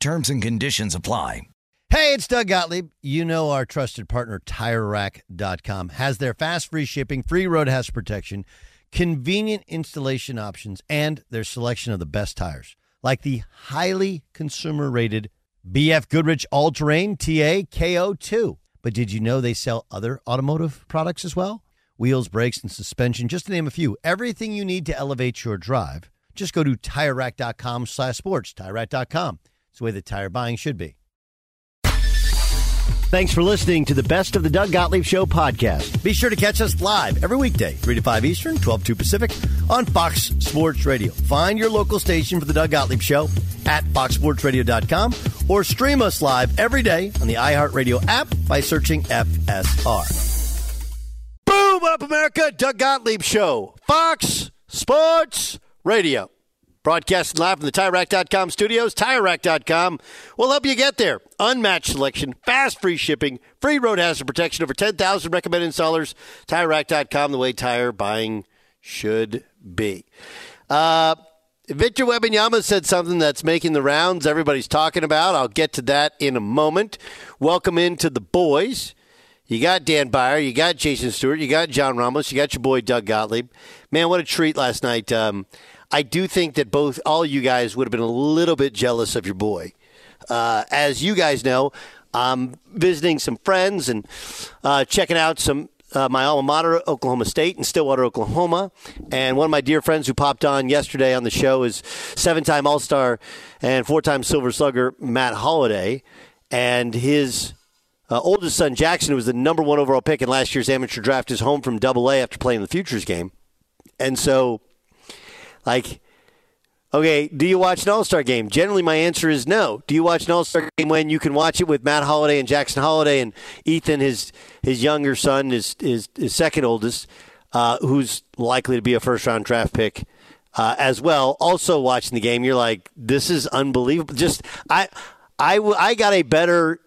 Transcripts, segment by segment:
Terms and conditions apply. Hey, it's Doug Gottlieb. You know our trusted partner, TireRack.com, has their fast free shipping, free road hazard protection, convenient installation options, and their selection of the best tires, like the highly consumer rated BF Goodrich All Terrain TA KO2. But did you know they sell other automotive products as well? Wheels, brakes, and suspension, just to name a few. Everything you need to elevate your drive. Just go to TireRack.com slash sports, TireRack.com. It's the way the tire buying should be. Thanks for listening to the Best of the Doug Gottlieb Show podcast. Be sure to catch us live every weekday, 3 to 5 Eastern, 12 to two Pacific, on Fox Sports Radio. Find your local station for the Doug Gottlieb Show at foxsportsradio.com or stream us live every day on the iHeartRadio app by searching FSR. Boom up, America! Doug Gottlieb Show, Fox Sports Radio. Broadcasting live from the TireRack.com studios. TireRack.com will help you get there. Unmatched selection, fast free shipping, free road hazard protection, over 10,000 recommended installers. TireRack.com, the way tire buying should be. Uh, Victor Wembanyama said something that's making the rounds everybody's talking about. I'll get to that in a moment. Welcome into the boys. You got Dan Beyer, you got Jason Stewart, you got John Ramos, you got your boy Doug Gottlieb. Man, what a treat last night. Um, I do think that both all you guys would have been a little bit jealous of your boy. Uh, as you guys know, I'm visiting some friends and uh, checking out some uh, my alma mater, Oklahoma State, in Stillwater, Oklahoma. And one of my dear friends who popped on yesterday on the show is seven-time All-Star and four-time Silver Slugger Matt Holliday, and his. Uh, oldest son Jackson, who was the number one overall pick in last year's amateur draft, is home from Double A after playing the Futures game, and so like, okay, do you watch an All Star game? Generally, my answer is no. Do you watch an All Star game when you can watch it with Matt Holliday and Jackson Holliday and Ethan, his his younger son, his his, his second oldest, uh, who's likely to be a first round draft pick uh, as well. Also watching the game, you're like, this is unbelievable. Just I I I got a better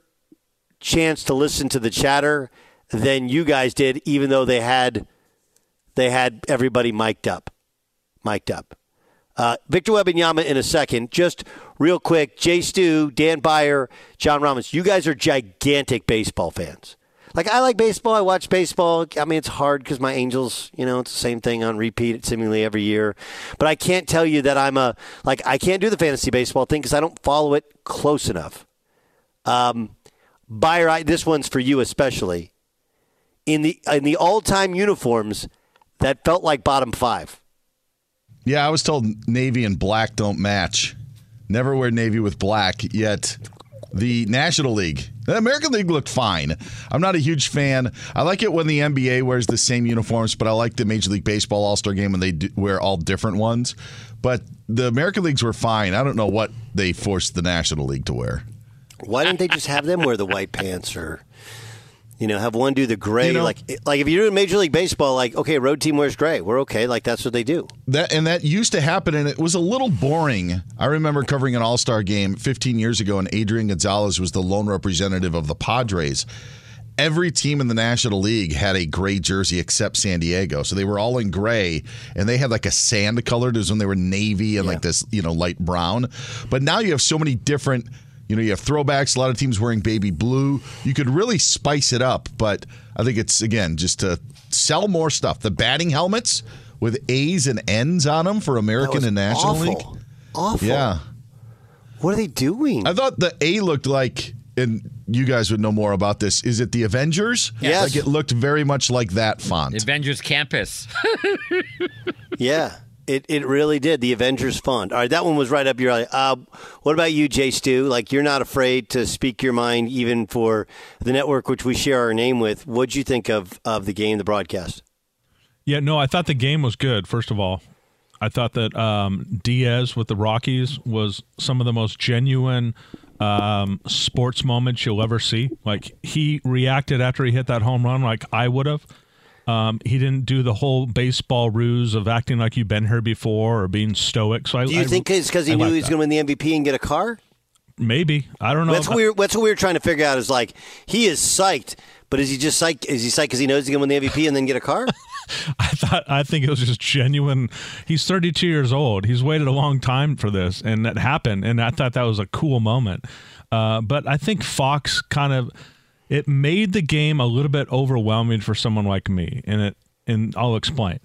chance to listen to the chatter than you guys did, even though they had they had everybody mic'd up mic'd up. Uh, Victor Wembanyama in a second. Just real quick, Jay Stu, Dan Beyer, John Ramos, you guys are gigantic baseball fans. Like, I like baseball. I watch baseball. I mean, it's hard because my Angels, you know, it's the same thing on repeat seemingly every year. But I can't tell you that I'm a, like, I can't do the fantasy baseball thing because I don't follow it close enough. Um, Beyer, I, this one's for you especially. In the, in the all time uniforms, that felt like bottom five. Yeah, I was told navy and black don't match. Never wear navy with black. Yet the National League, the American League looked fine. I'm not a huge fan. I like it when the NBA wears the same uniforms, but I like the Major League Baseball All Star game when they wear all different ones. But the American Leagues were fine. I don't know what they forced the National League to wear. Why didn't they just have them wear the white pants or you know, have one do the gray. You know, like, like if you're doing Major League Baseball, like, okay, road team wears gray. We're okay. Like, that's what they do. That and that used to happen, and it was a little boring. I remember covering an All Star game 15 years ago, and Adrian Gonzalez was the lone representative of the Padres. every team in the National League had a gray jersey except San Diego. So they were all in gray and they had like a sand colored It was when they were navy and yeah. like this, you know, light brown. But now you have so many different, you know, you have throwbacks, a lot of teams wearing baby blue. You could really spice it up, but I think it's again just to sell more stuff. The batting helmets with A's and N's on them for American and National awful. League. Awful. Yeah. What are they doing? I thought the A looked like and you guys would know more about this. Is it the Avengers? Yes. Like it looked very much like that font. Avengers Campus. yeah. It, it really did. The Avengers Fund. All right, that one was right up your alley. Uh, what about you, Jay Stu? Like, you're not afraid to speak your mind even for the network which we share our name with. What'd you think of, of the game, the broadcast? Yeah, no, I thought the game was good, first of all. I thought that um, Diaz with the Rockies was some of the most genuine – um, sports moments you'll ever see. Like he reacted after he hit that home run, like I would have. Um, he didn't do the whole baseball ruse of acting like you've been here before or being stoic. So I, do you I, think it's because he I knew like he was going to win the MVP and get a car? Maybe I don't know. That's what, we that's what we were trying to figure out. Is like he is psyched, but is he just psyched? Is he psyched because he knows he's going to win the MVP and then get a car? I thought I think it was just genuine. He's 32 years old. He's waited a long time for this, and that happened. And I thought that was a cool moment. Uh, but I think Fox kind of it made the game a little bit overwhelming for someone like me, and it and I'll explain.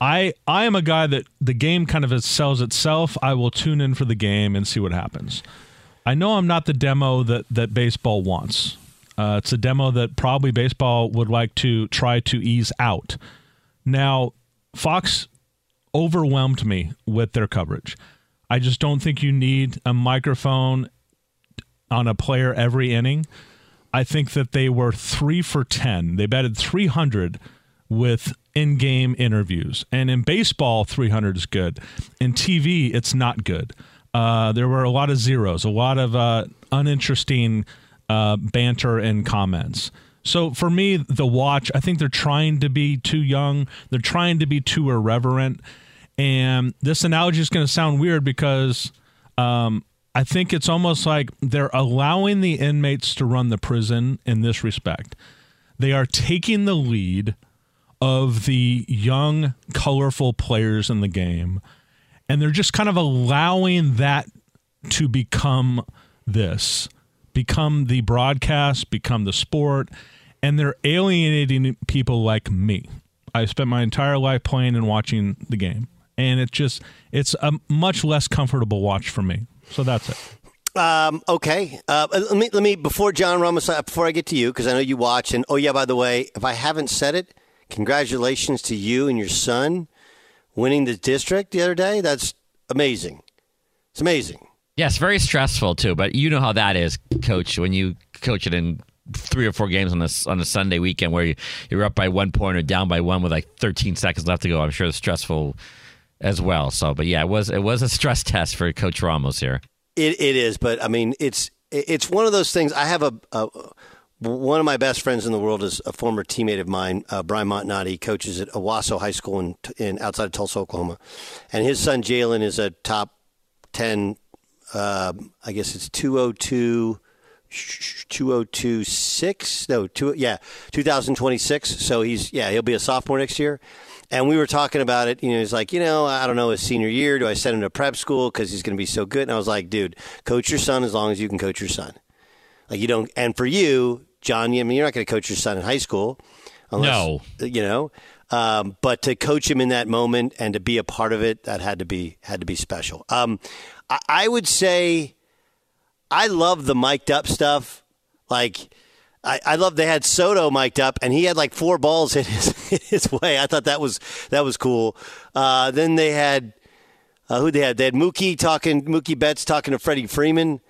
I I am a guy that the game kind of sells itself. I will tune in for the game and see what happens. I know I'm not the demo that that baseball wants. Uh, it's a demo that probably baseball would like to try to ease out. Now, Fox overwhelmed me with their coverage. I just don't think you need a microphone on a player every inning. I think that they were three for 10. They batted 300 with in game interviews. And in baseball, 300 is good. In TV, it's not good. Uh, there were a lot of zeros, a lot of uh, uninteresting uh, banter and comments. So for me, the watch, I think they're trying to be too young. They're trying to be too irreverent. And this analogy is going to sound weird because um, I think it's almost like they're allowing the inmates to run the prison in this respect. They are taking the lead of the young, colorful players in the game, and they're just kind of allowing that to become this, become the broadcast, become the sport and they're alienating people like me. I spent my entire life playing and watching the game, and it just it's a much less comfortable watch for me. So that's it. Um, okay. Uh, let me let me before John Ramos uh, before I get to you because I know you watch and oh yeah by the way if I haven't said it congratulations to you and your son winning the district the other day that's amazing it's amazing yes very stressful too but you know how that is coach when you coach it in three or four games on this on a Sunday weekend where you, you're up by one point or down by one with like 13 seconds left to go. I'm sure it's stressful as well. So, but yeah, it was it was a stress test for Coach Ramos here. It it is, but I mean, it's it's one of those things. I have a, a one of my best friends in the world is a former teammate of mine, uh, Brian Montanati. He coaches at Owasso High School in, in outside of Tulsa, Oklahoma, and his son Jalen is a top ten. Uh, I guess it's two oh two 2026 no two yeah 2026 so he's yeah he'll be a sophomore next year and we were talking about it you know he's like you know i don't know his senior year do i send him to prep school because he's going to be so good? And i was like dude coach your son as long as you can coach your son. Like you don't and for you john I mean, you're not going to coach your son in high school unless, no. you know um, but to coach him in that moment and to be a part of it that had to be had to be special. Um, I, I would say I love the mic'd up stuff. Like, I, I love they had Soto mic'd up, and he had like four balls hit his his way. I thought that was that was cool. Uh, then they had uh, who they had? They had Mookie talking Mookie Betts talking to Freddie Freeman.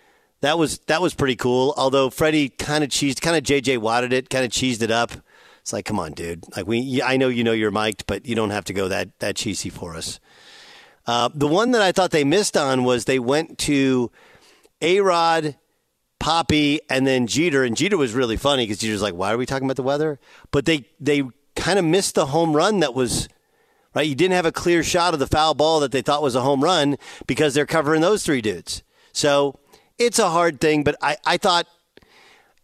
That was that was pretty cool. Although Freddie kind of cheesed, kind of JJ wadded it, kind of cheesed it up. It's like, come on, dude. Like we, I know you know you're mic'd, but you don't have to go that that cheesy for us. Uh, the one that I thought they missed on was they went to A-Rod, Papi, and then Jeter. And Jeter was really funny because Jeter's like, why are we talking about the weather? But they, they kind of missed the home run that was right. You didn't have a clear shot of the foul ball that they thought was a home run because they're covering those three dudes. So it's a hard thing, but I, I thought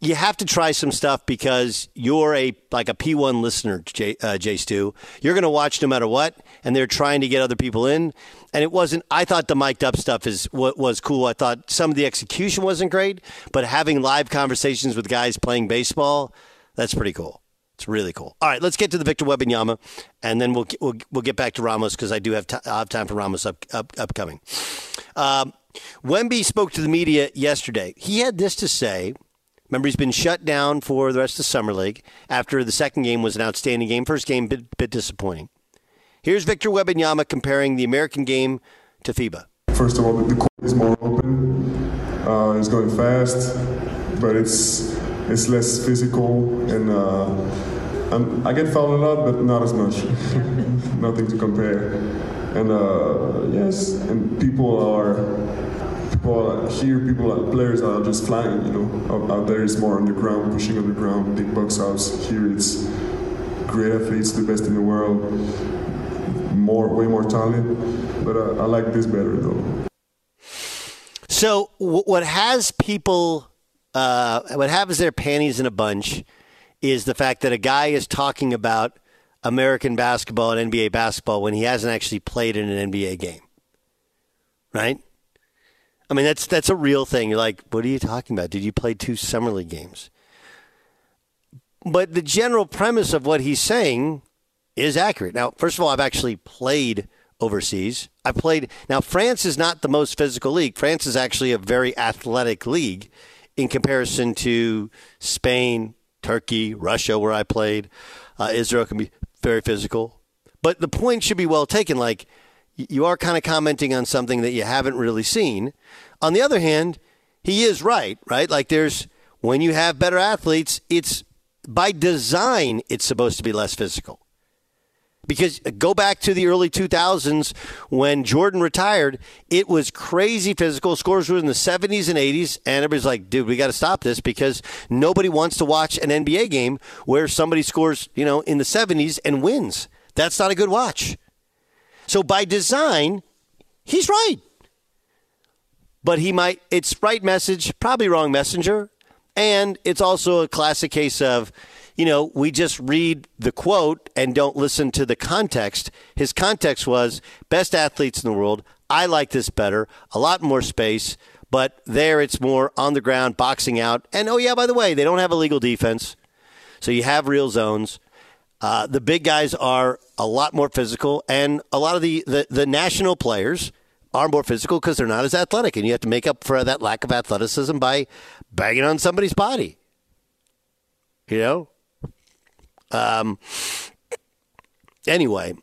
you have to try some stuff because you're a like a P1 listener, Jay, uh, Jay Stu. You're going to watch no matter what, and they're trying to get other people in. And it wasn't. I thought the mic'd up stuff is what was cool. I thought some of the execution wasn't great, but having live conversations with guys playing baseball, that's pretty cool. It's really cool. All right, let's get to the Victor Wembanyama, and then we'll we'll, we'll get back to Ramos because I do have, t- I have time for Ramos up, up upcoming. Um, Wemby spoke to the media yesterday. He had this to say. Remember, he's been shut down for the rest of the summer league after the second game was an outstanding game. First game, bit, bit disappointing. Here's Victor Wembanyama comparing the American game to FIBA. First of all, the court is more open. Uh, it's going fast, but it's it's less physical, and uh, i get fouled a lot, but not as much. Nothing to compare. And uh, yes, and people are people here, people are, players are just flying. You know, out, out there is more on the ground, pushing on the ground, big box outs. Here it's great athletes, the best in the world more, way more talent. But uh, I like this better though. So what has people, uh, what has their panties in a bunch, is the fact that a guy is talking about American basketball and NBA basketball when he hasn't actually played in an NBA game, right? I mean, that's that's a real thing. You're like, what are you talking about? Did you play two summer league games? But the general premise of what he's saying is accurate. Now, first of all, I've actually played overseas. I played. Now, France is not the most physical league. France is actually a very athletic league in comparison to Spain, Turkey, Russia, where I played. Uh, Israel can be very physical. But the point should be well taken. Like, you are kind of commenting on something that you haven't really seen. On the other hand, he is right, right? Like, there's when you have better athletes, it's by design, it's supposed to be less physical. Because go back to the early 2000s when Jordan retired, it was crazy physical. Scores were in the 70s and 80s, and everybody's like, dude, we got to stop this because nobody wants to watch an NBA game where somebody scores, you know, in the 70s and wins. That's not a good watch. So by design, he's right. But he might, it's right message, probably wrong messenger. And it's also a classic case of, you know, we just read the quote and don't listen to the context. His context was best athletes in the world. I like this better, a lot more space, but there it's more on the ground, boxing out. And oh, yeah, by the way, they don't have a legal defense. So you have real zones. Uh, the big guys are a lot more physical, and a lot of the, the, the national players are more physical because they're not as athletic, and you have to make up for that lack of athleticism by banging on somebody's body. You know? Um, anyway,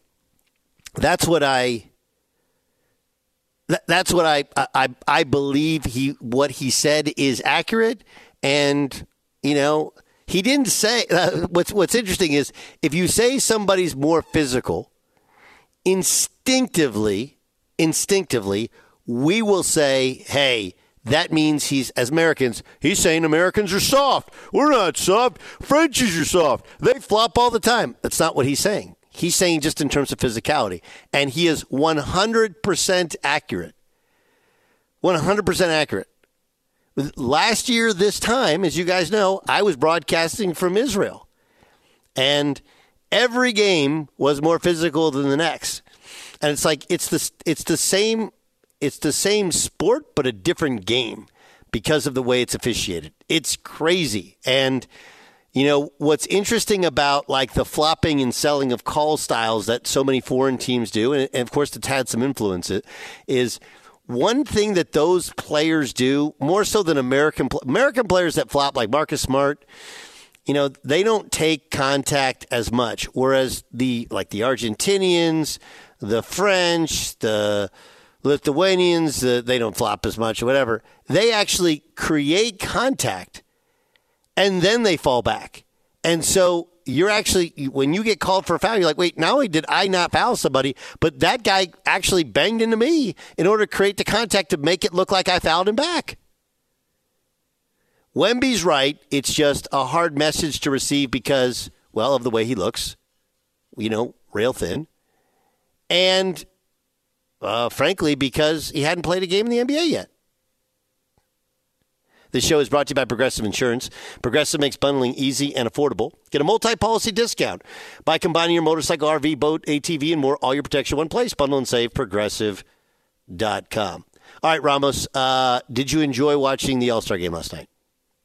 that's what I. that's what I, I I believe he what he said is accurate, and you know he didn't say. Uh, what's What's interesting is if you say somebody's more physical, instinctively, instinctively, we will say, "Hey, that means he's, as Americans, he's saying Americans are soft. We're not soft. Frenchies are soft. They flop all the time. That's not what he's saying. He's saying just in terms of physicality. And he is 100% accurate. 100% accurate. Last year, this time, as you guys know, I was broadcasting from Israel. And every game was more physical than the next. And it's like it's the it's the same it's the same sport but a different game because of the way it's officiated. It's crazy. And you know, what's interesting about like the flopping and selling of call styles that so many foreign teams do, and, of course it's had some influence, it, is one thing that those players do more so than American American players that flop like Marcus Smart, you know, they don't take contact as much. Whereas the like the Argentinians, the French, the Lithuanians, uh, they don't flop as much or whatever. They actually create contact and then they fall back. And so you're actually, when you get called for a foul, you're like, wait, not only did I not foul somebody, but that guy actually banged into me in order to create the contact to make it look like I fouled him back. Wemby's right. It's just a hard message to receive because, well, of the way he looks, you know, rail thin. And uh, frankly, because he hadn't played a game in the NBA yet. This show is brought to you by Progressive Insurance. Progressive makes bundling easy and affordable. Get a multi-policy discount by combining your motorcycle, RV, boat, ATV, and more. All your protection in one place. Bundle and save. Progressive.com. All right, Ramos. Uh, did you enjoy watching the All Star game last night?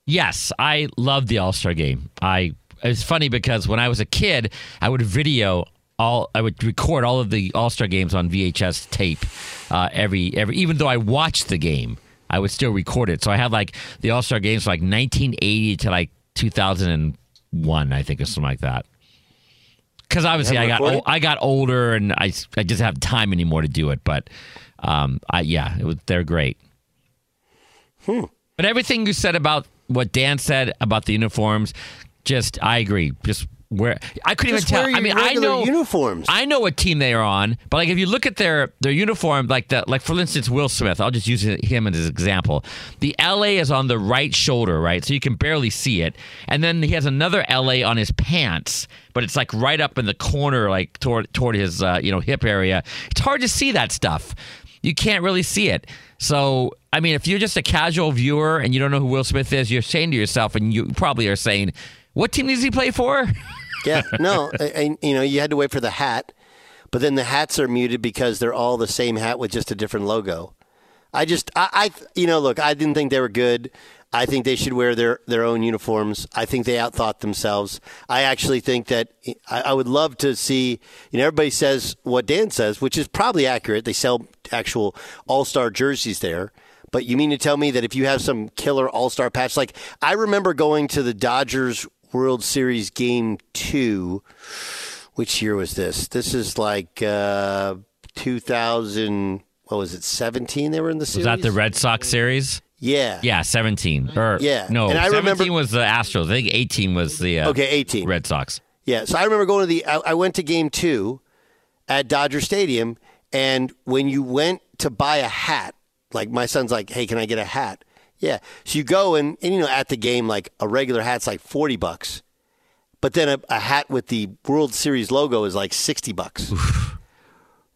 Yes, I love the All Star game. I it's funny because when I was a kid, I would video all I would record all of the All Star games on VHS tape uh, every every even though I watched the game, I would still record it. So I had like the All Star games from like 1980 to like 2001, I think, or something like that. Because obviously I got o- I got older and I I just have time anymore to do it. But um, I yeah, it was, they're great. hmm. But everything you said about what Dan said about the uniforms, just I agree. Just where I couldn't Just even tell. I mean, I know uniforms. I know what team they are on, but like if you look at their their uniform, like the like for instance, Will Smith. I'll just use him as an example. The LA is on the right shoulder, right, so you can barely see it, and then he has another LA on his pants, but it's like right up in the corner, like toward toward his uh, you know hip area. It's hard to see that stuff. You can't really see it. So, I mean, if you're just a casual viewer and you don't know who Will Smith is, you're saying to yourself, and you probably are saying, "What team does he play for?" Yeah, no, and you know you had to wait for the hat, but then the hats are muted because they're all the same hat with just a different logo. I just, I, I, you know, look, I didn't think they were good. I think they should wear their their own uniforms. I think they outthought themselves. I actually think that I, I would love to see. You know, everybody says what Dan says, which is probably accurate. They sell actual All Star jerseys there. But you mean to tell me that if you have some killer All Star patch, like I remember going to the Dodgers World Series Game Two. Which year was this? This is like uh, 2000. What was it? 17. They were in the series. Was that the Red Sox series? Yeah. Yeah, 17. Or Yeah. no, And I 17 remember- was the Astros. I think 18 was the uh, Okay, 18. Red Sox. Yeah, so I remember going to the. I, I went to Game Two at Dodger Stadium, and when you went to buy a hat, like my son's like, "Hey, can I get a hat?" Yeah, so you go and, and you know at the game, like a regular hat's like forty bucks, but then a, a hat with the World Series logo is like sixty bucks,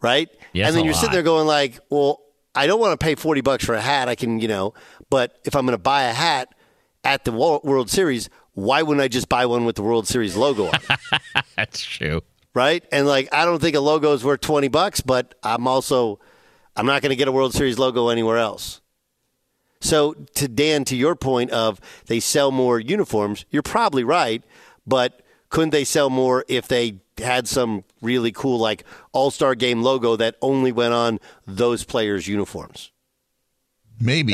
right? Yeah, and then you're sitting there going like, "Well, I don't want to pay forty bucks for a hat. I can, you know, but if I'm going to buy a hat at the World Series." Why wouldn't I just buy one with the World Series logo on it? That's true. right? And like, I don't think a logo is worth twenty bucks, but I'm also, I'm not going to get a World Series logo anywhere else. So, to Dan, to your point of they sell more uniforms, you're probably right, but couldn't they sell more if they had some really cool like All Star Game logo that only went on those players' uniforms? Maybe.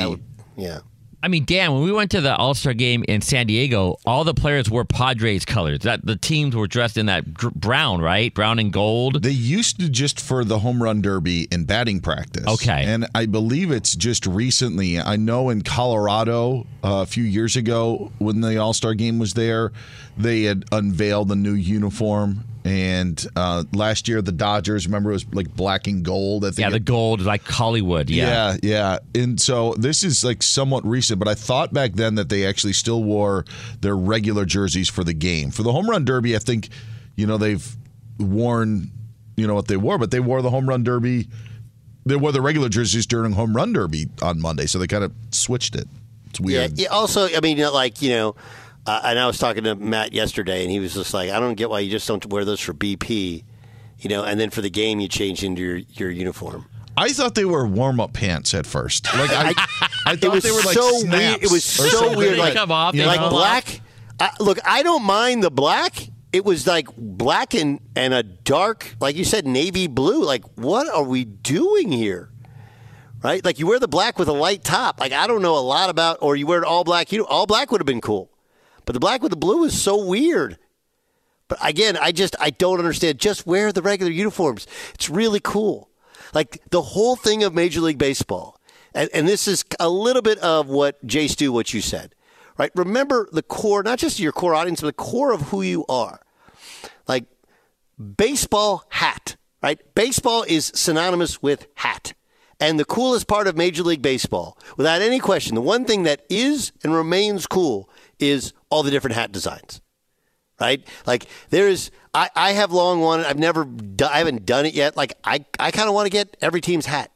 Yeah. I mean, Dan, when we went to the All Star game in San Diego, all the players wore Padres colors. That the teams were dressed in that gr- brown, right? Brown and gold. They used to just for the home run derby and batting practice. Okay. And I believe it's just recently. I know in Colorado uh, a few years ago when the All Star game was there, they had unveiled a new uniform. And uh, last year, the Dodgers, remember, it was like black and gold. I think Yeah, it- the gold like Hollywood. Yeah. yeah, yeah. And so this is like somewhat recent, but I thought back then that they actually still wore their regular jerseys for the game. For the home run derby, I think, you know, they've worn, you know, what they wore, but they wore the home run derby. They wore the regular jerseys during home run derby on Monday, so they kind of switched it. It's weird. Yeah. yeah, Also, I mean, like you know, uh, and I was talking to Matt yesterday, and he was just like, "I don't get why you just don't wear those for BP." You know, and then for the game, you change into your, your uniform. I thought they were warm up pants at first. Like I, I thought it was they were like so snaps weird. It was so something. weird. They Like, come off, they like come off. black. I, look, I don't mind the black. It was like black and, and a dark, like you said, navy blue. Like, what are we doing here? Right? Like, you wear the black with a light top. Like, I don't know a lot about, or you wear it all black. You know, all black would have been cool, but the black with the blue is so weird. But again, I just I don't understand. Just wear the regular uniforms. It's really cool. Like the whole thing of Major League Baseball, and, and this is a little bit of what Jay Stu, what you said, right? Remember the core, not just your core audience, but the core of who you are. Like baseball hat, right? Baseball is synonymous with hat. And the coolest part of Major League Baseball, without any question, the one thing that is and remains cool is all the different hat designs right? Like there is, I, I have long wanted. I've never, I haven't done it yet. Like I, I kind of want to get every team's hat,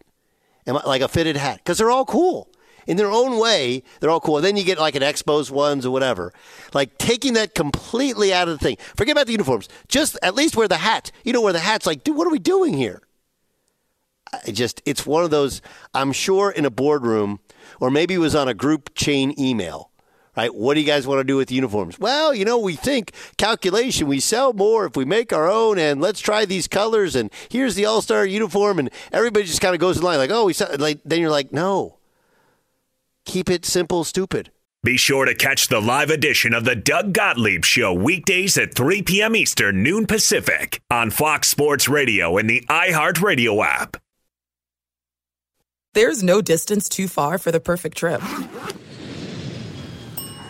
and like a fitted hat, because they're all cool. in their own way, they're all cool. And then you get like an Expos ones or whatever. Like taking that completely out of the thing. Forget about the uniforms. Just at least wear the hat. You know, wear the hat's like, dude, what are we doing here? I just, it's one of those, I'm sure in a boardroom, or maybe it was on a group chain email right? What do you guys want to do with the uniforms? Well, you know, we think calculation, we sell more if we make our own, and let's try these colors, and here's the All Star uniform, and everybody just kind of goes in line like, oh, we sell, like then you're like, no, keep it simple, stupid. Be sure to catch the live edition of the Doug Gottlieb Show weekdays at 3 p.m. Eastern, noon Pacific on Fox Sports Radio and the iHeartRadio app. There's no distance too far for the perfect trip.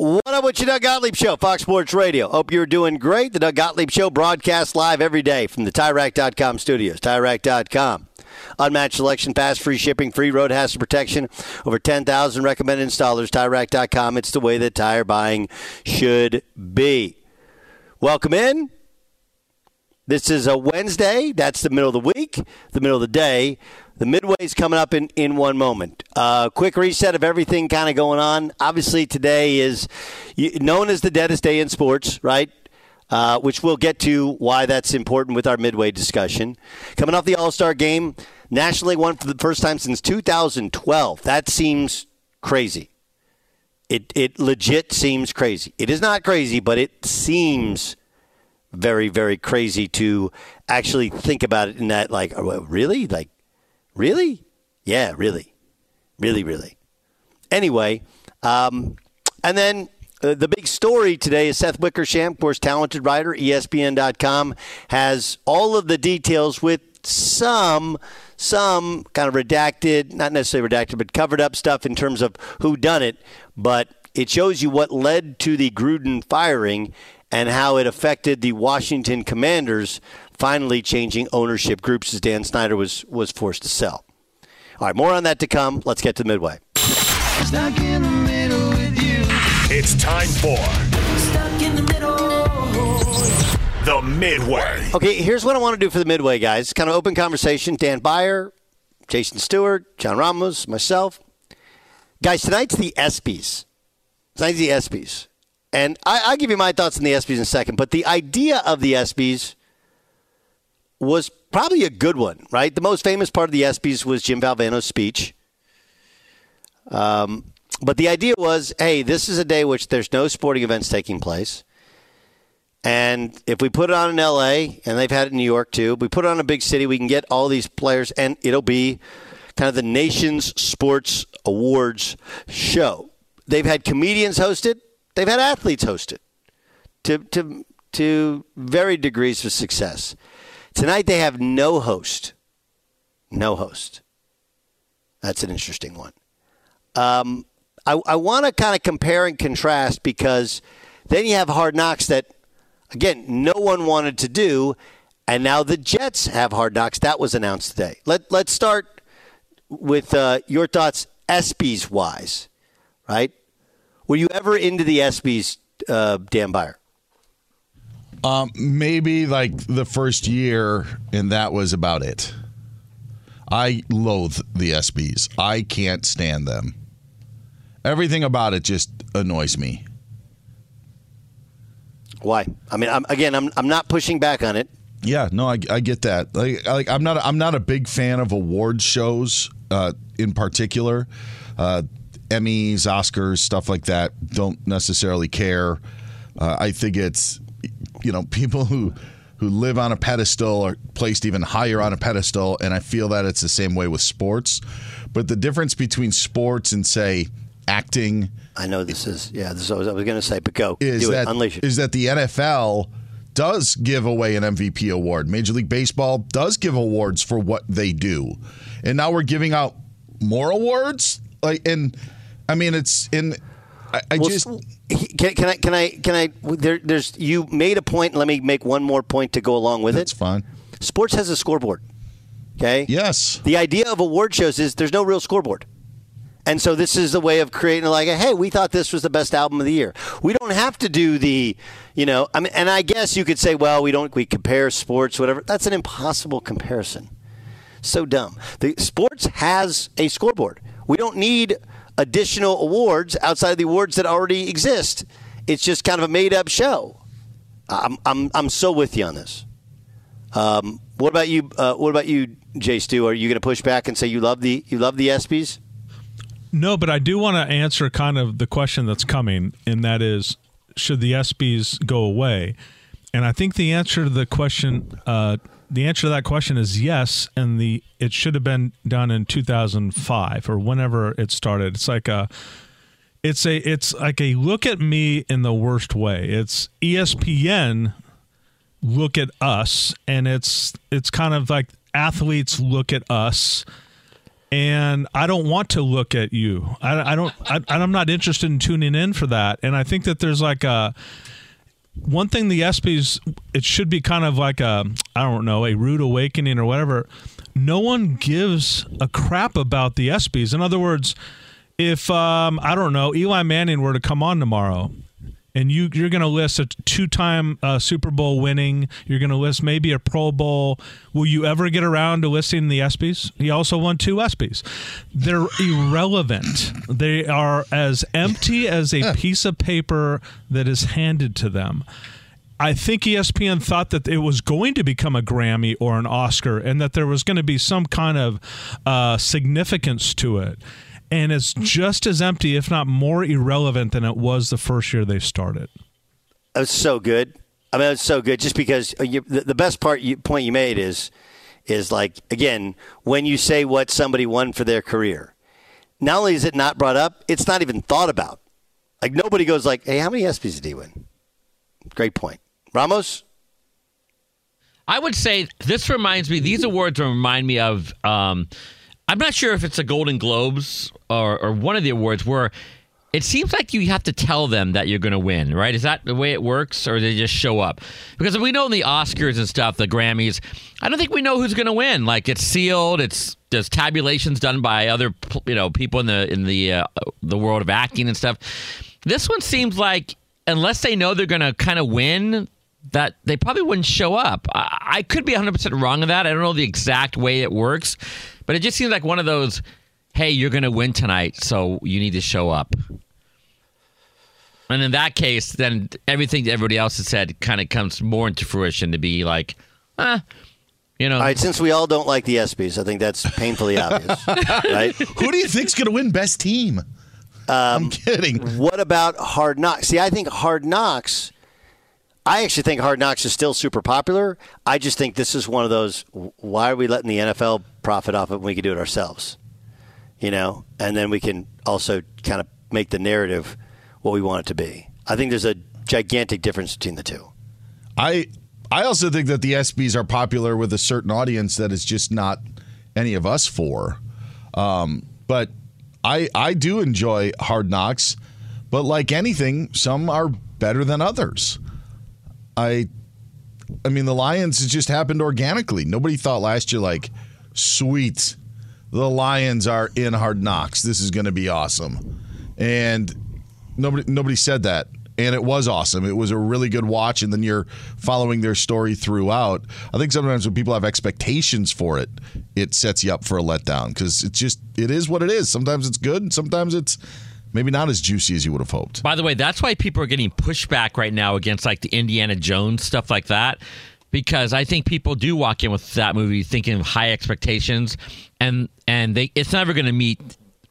What up with your Doug Gottlieb Show, Fox Sports Radio? Hope you're doing great. The Doug Gottlieb Show broadcasts live every day from the TireRack.com studios. TireRack.com. Unmatched selection, fast free shipping, free road hazard protection. Over 10,000 recommended installers. TireRack.com. It's the way that tire buying should be. Welcome in. This is a Wednesday. That's the middle of the week, the middle of the day. The midway's coming up in, in one moment. Uh, quick reset of everything kind of going on. Obviously, today is known as the deadest day in sports, right? Uh, which we'll get to why that's important with our midway discussion. Coming off the All Star game, nationally won for the first time since 2012. That seems crazy. It it legit seems crazy. It is not crazy, but it seems very very crazy to actually think about it in that like oh, really like Really? Yeah, really. Really, really. Anyway, um, and then uh, the big story today is Seth Wickersham, of course, talented writer, ESPN.com, has all of the details with some some kind of redacted, not necessarily redacted, but covered up stuff in terms of who done it. But it shows you what led to the Gruden firing and how it affected the Washington Commanders finally changing ownership groups as Dan Snyder was was forced to sell. All right, more on that to come. Let's get to the midway. It's time for the midway. Okay, here's what I want to do for the midway, guys. Kind of open conversation. Dan Beyer, Jason Stewart, John Ramos, myself. Guys, tonight's the ESPYs. Tonight's the ESPYs. And I, I'll give you my thoughts on the ESPYs in a second, but the idea of the ESPYs was probably a good one, right? The most famous part of the ESPYs was Jim Valvano's speech. Um, but the idea was hey, this is a day which there's no sporting events taking place. And if we put it on in LA, and they've had it in New York too, we put it on a big city, we can get all these players, and it'll be kind of the nation's sports awards show. They've had comedians hosted, they've had athletes hosted to, to, to varied degrees of success. Tonight they have no host. No host. That's an interesting one. Um, I, I want to kind of compare and contrast because then you have hard knocks that, again, no one wanted to do, and now the Jets have hard knocks. That was announced today. Let, let's start with uh, your thoughts, ESPYs wise, right? Were you ever into the ESPYs, uh, Dan Beyer? Um, maybe like the first year, and that was about it. I loathe the ESPYs. I can't stand them. Everything about it just annoys me. Why? I mean, I'm, again, I'm, I'm not pushing back on it. Yeah, no, I, I get that. Like, like I'm not I'm not a big fan of award shows uh, in particular. Uh, Emmys, Oscars, stuff like that. Don't necessarily care. Uh, I think it's you know people who who live on a pedestal are placed even higher on a pedestal, and I feel that it's the same way with sports. But the difference between sports and say acting. I know this is yeah. This is what I was going to say, but go is do that, it. Unleash it. Is that the NFL does give away an MVP award? Major League Baseball does give awards for what they do, and now we're giving out more awards. Like, and I mean, it's in. I, I Well, just Can, can I? Can I? Can I? There, there's you made a point. Let me make one more point to go along with That's it. That's fine. Sports has a scoreboard. Okay. Yes. The idea of award shows is there's no real scoreboard. And so this is the way of creating like, hey, we thought this was the best album of the year. We don't have to do the, you know, I mean, and I guess you could say, well, we don't, we compare sports, whatever. That's an impossible comparison. So dumb. The sports has a scoreboard. We don't need additional awards outside of the awards that already exist. It's just kind of a made up show. I'm, I'm, I'm so with you on this. Um, what about you? Uh, what about you, Jay Stu? Are you going to push back and say you love the you love the ESPYS? No, but I do want to answer kind of the question that's coming, and that is, should the ESPYS go away? And I think the answer to the question, uh, the answer to that question is yes, and the it should have been done in 2005 or whenever it started. It's like a, it's a, it's like a look at me in the worst way. It's ESPN look at us, and it's it's kind of like athletes look at us and I don't want to look at you. I, I don't. I, I'm not interested in tuning in for that. And I think that there's like a one thing the ESPYS. It should be kind of like a I don't know a rude awakening or whatever. No one gives a crap about the ESPYS. In other words, if um, I don't know Eli Manning were to come on tomorrow. And you, you're going to list a two-time uh, Super Bowl winning. You're going to list maybe a Pro Bowl. Will you ever get around to listing the ESPYS? He also won two ESPYS. They're irrelevant. They are as empty as a piece of paper that is handed to them. I think ESPN thought that it was going to become a Grammy or an Oscar, and that there was going to be some kind of uh, significance to it and it's just as empty, if not more irrelevant than it was the first year they started. It was so good. I mean, it's so good just because uh, you, the, the best part you, point you made is is like again when you say what somebody won for their career. Not only is it not brought up, it's not even thought about. Like nobody goes like, "Hey, how many ESPYS did he win?" Great point, Ramos. I would say this reminds me. These awards remind me of. Um, I'm not sure if it's the Golden Globes or, or one of the awards where it seems like you have to tell them that you're going to win, right? Is that the way it works, or do they just show up? Because if we know in the Oscars and stuff, the Grammys, I don't think we know who's going to win. Like it's sealed. It's there's tabulations done by other you know people in the in the uh, the world of acting and stuff. This one seems like unless they know they're going to kind of win, that they probably wouldn't show up. I, I could be 100% wrong on that. I don't know the exact way it works, but it just seems like one of those "Hey, you're going to win tonight, so you need to show up." And in that case, then everything that everybody else has said kind of comes more into fruition to be like, ah, you know. All right, since we all don't like the ESPYS, I think that's painfully obvious, right? Who do you think's going to win best team? Um, I'm kidding. What about Hard Knocks? See, I think Hard Knocks. I actually think Hard Knocks is still super popular. I just think this is one of those. Why are we letting the NFL profit off it when we can do it ourselves? You know, and then we can also kind of make the narrative what we want it to be. I think there's a gigantic difference between the two. I I also think that the ESPYs are popular with a certain audience that is just not any of us for. Um, but I I do enjoy Hard Knocks, but like anything, some are better than others. I I mean the Lions just happened organically. Nobody thought last year like, sweet, the Lions are in Hard Knocks. This is going to be awesome, and nobody nobody said that and it was awesome. It was a really good watch, and then you're following their story throughout. I think sometimes when people have expectations for it, it sets you up for a letdown because it's just it is what it is. Sometimes it's good, sometimes it's maybe not as juicy as you would have hoped. By the way, that's why people are getting pushback right now against like the Indiana Jones stuff like that. Because I think people do walk in with that movie thinking of high expectations, and and they it's never going to meet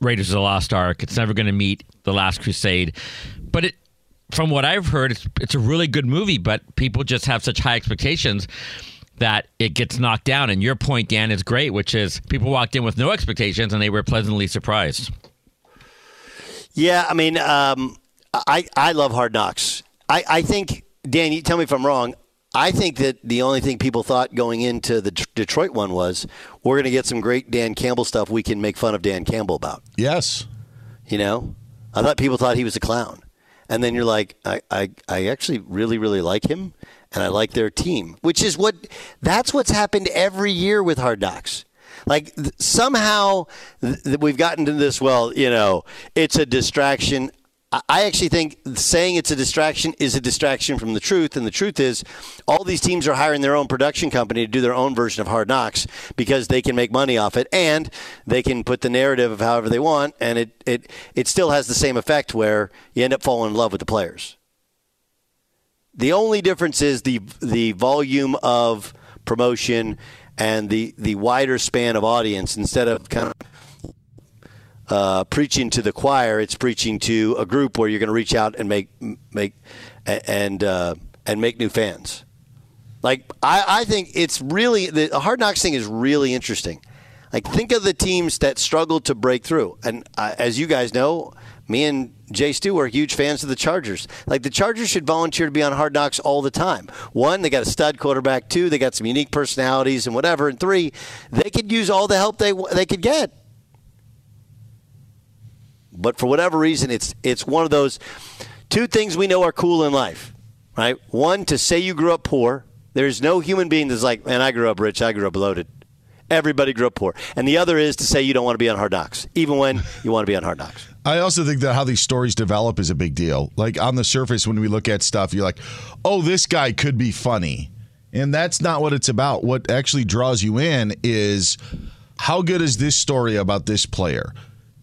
Raiders of the Lost Ark. It's never going to meet The Last Crusade, but it from what I've heard, it's, it's a really good movie, but people just have such high expectations that it gets knocked down. And your point, Dan, is great, which is people walked in with no expectations and they were pleasantly surprised. Yeah, I mean, um, I I love Hard Knocks. I, I think Dan, you tell me if I'm wrong. I think that the only thing people thought going into the D- Detroit one was we're going to get some great Dan Campbell stuff we can make fun of Dan Campbell about. Yes, you know, I thought people thought he was a clown and then you're like, I, I, I actually really, really like him, and I like their team, which is what that's what's happened every year with Hard Knocks. Like th- somehow th- we've gotten to this. Well, you know, it's a distraction. I actually think saying it's a distraction is a distraction from the truth. And the truth is, all these teams are hiring their own production company to do their own version of Hard Knocks because they can make money off it and they can put the narrative of however they want. And it, it, it still has the same effect where you end up falling in love with the players. The only difference is the, the volume of promotion and the, the wider span of audience instead of kind of uh, preaching to the choir. It's preaching to a group where you're going to reach out and make make and uh, and make new fans. Like I, I think it's really the Hard Knocks thing is really interesting. Like think of the teams that struggled to break through, and uh, as you guys know, me and Jay Stu are huge fans of the Chargers. Like the Chargers should volunteer to be on Hard Knocks all the time. One, they got a stud quarterback. Two, they got some unique personalities and whatever. And three, they could use all the help they they could get but for whatever reason, it's it's one of those two things we know are cool in life, right? One, to say you grew up poor. There's no human being that's like, man, I grew up rich, I grew up loaded. Everybody grew up poor. And the other is to say you don't want to be on hard knocks, even when you want to be on hard knocks. I also think that how these stories develop is a big deal. Like on the surface, when we look at stuff, you're like, oh, this guy could be funny. And that's not what it's about. What actually draws you in is how good is this story about this player?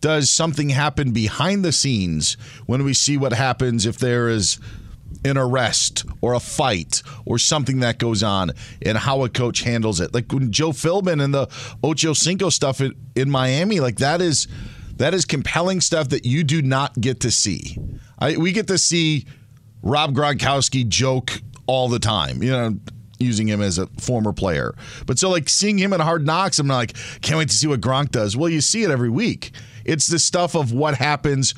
does something happen behind the scenes when we see what happens if there is an arrest or a fight or something that goes on and how a coach handles it. Like when Joe Philbin and the Ocho Cinco stuff in, in Miami, like that is that is compelling stuff that you do not get to see. I, we get to see Rob Gronkowski joke all the time. You know, using him as a former player. But so like seeing him in Hard Knocks, I'm like, can't wait to see what Gronk does. Well, you see it every week. It's the stuff of what happens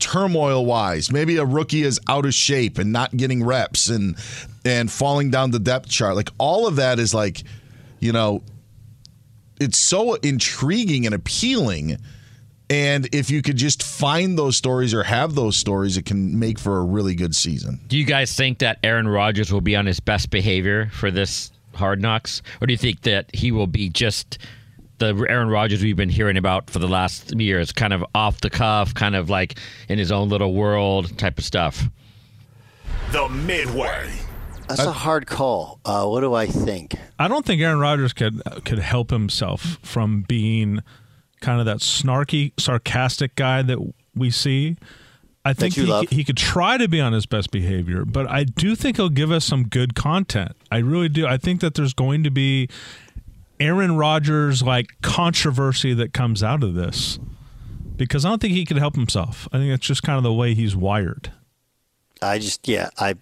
turmoil wise. Maybe a rookie is out of shape and not getting reps and and falling down the depth chart. Like all of that is like, you know, it's so intriguing and appealing. And if you could just find those stories or have those stories, it can make for a really good season. Do you guys think that Aaron Rodgers will be on his best behavior for this Hard Knocks, or do you think that he will be just the Aaron Rodgers we've been hearing about for the last years, kind of off the cuff, kind of like in his own little world type of stuff. The Midway. That's a hard call. Uh, what do I think? I don't think Aaron Rodgers could could help himself from being kind of that snarky, sarcastic guy that we see. I think he, love. he could try to be on his best behavior, but I do think he'll give us some good content. I really do. I think that there's going to be Aaron Rodgers like controversy that comes out of this because I don't think he could help himself. I think it's just kind of the way he's wired. I just yeah I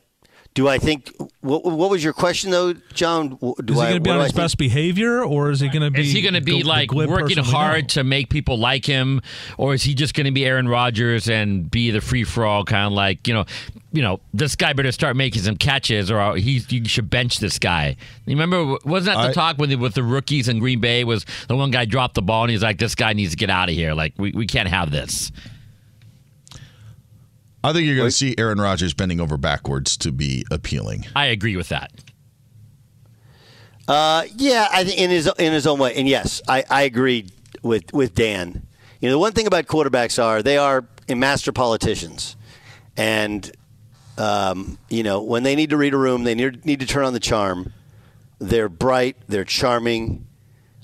do I think what, what was your question though, John? Do Is he going to be on do I his think? best behavior, or is he going to be? Is he going to be the- the like glib working hard know? to make people like him, or is he just going to be Aaron Rodgers and be the free for all kind of like you know, you know, this guy better start making some catches, or he you should bench this guy. You remember wasn't that the I- talk with the, with the rookies in Green Bay was the one guy dropped the ball and he's like, this guy needs to get out of here. Like we, we can't have this. I think you're going to see Aaron Rodgers bending over backwards to be appealing. I agree with that. Uh, yeah, I think in his in his own way, and yes, I, I agree with with Dan. You know, the one thing about quarterbacks are they are master politicians, and um, you know when they need to read a room, they need, need to turn on the charm. They're bright, they're charming.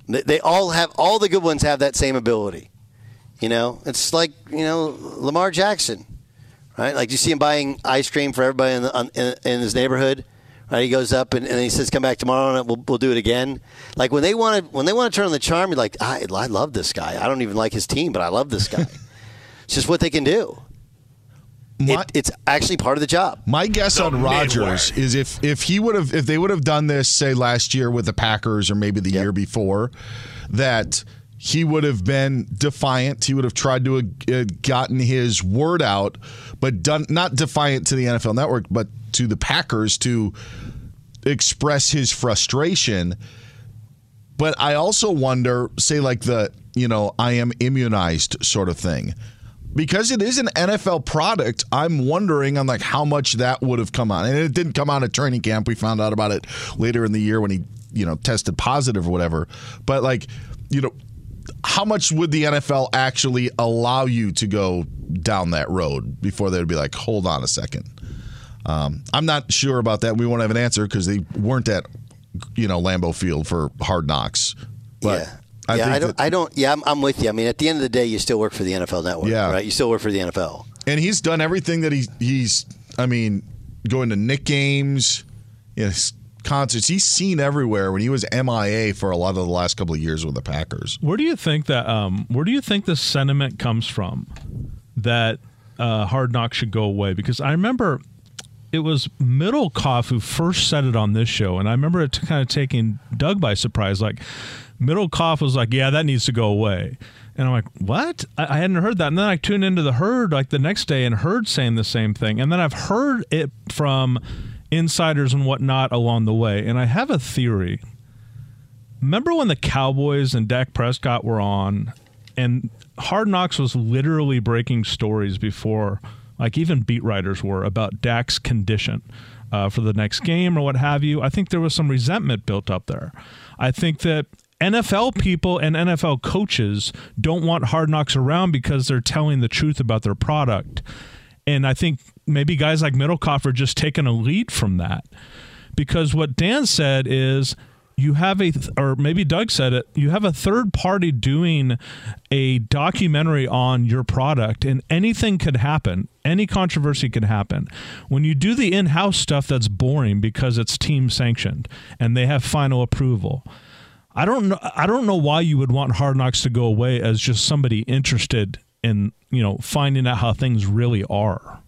They, they all have all the good ones have that same ability. You know, it's like you know Lamar Jackson, right? Like you see him buying ice cream for everybody in, the, on, in, in his neighborhood. Right, he goes up and, and he says, "Come back tomorrow, and we'll, we'll do it again." Like when they want to when they want to turn on the charm, you're like, I, "I love this guy. I don't even like his team, but I love this guy." it's just what they can do. It, it's actually part of the job. My guess on Rodgers is if if he would have if they would have done this say last year with the Packers or maybe the year before, that he would have been defiant. He would have tried to have uh, gotten his word out, but done not defiant to the NFL Network, but to the Packers to express his frustration. But I also wonder, say like the you know I am immunized sort of thing because it is an NFL product, I'm wondering on like how much that would have come on. And it didn't come out at training camp. We found out about it later in the year when he, you know, tested positive or whatever. But like, you know, how much would the NFL actually allow you to go down that road before they would be like, hold on a second? Um, I'm not sure about that. We won't have an answer because they weren't at, you know, Lambeau Field for hard knocks. But yeah. I yeah, think I don't. that- I don't. Yeah, I'm, I'm with you. I mean, at the end of the day, you still work for the NFL Network. Yeah. right. You still work for the NFL. and he's done everything that he he's I mean going to Knick games, you know, concerts. He's seen everywhere when he was MIA for a lot of the last couple of years with the Packers. Where do you think that? Um, where do you think the sentiment comes from that uh, Hard Knock should go away? Because I remember it was Middlecoff who first said it on this show, and I remember it kind of taking Doug by surprise. Like Middlecoff was like, "Yeah, that needs to go away," and I'm like, "What?" I, I hadn't heard that, and then I tuned into the Herd like the next day and heard saying the same thing, and then I've heard it from insiders and whatnot along the way, and I have a theory. Remember when the Cowboys and Dak Prescott were on, and Hard Knocks was literally breaking stories before, like even beat writers were about Dak's condition uh, for the next game or what have you. I think there was some resentment built up there. I think that NFL people and NFL coaches don't want Hard Knocks around because they're telling the truth about their product. And I think maybe guys like Middlecoff are just taking a lead from that. Because what Dan said is you have a, or maybe Doug said it, you have a third party doing a documentary on your product, and anything could happen. Any controversy could happen. When you do the in house stuff that's boring because it's team sanctioned and they have final approval. I don't know. I don't know why you would want Hard Knocks to go away as just somebody interested in you know finding out how things really are.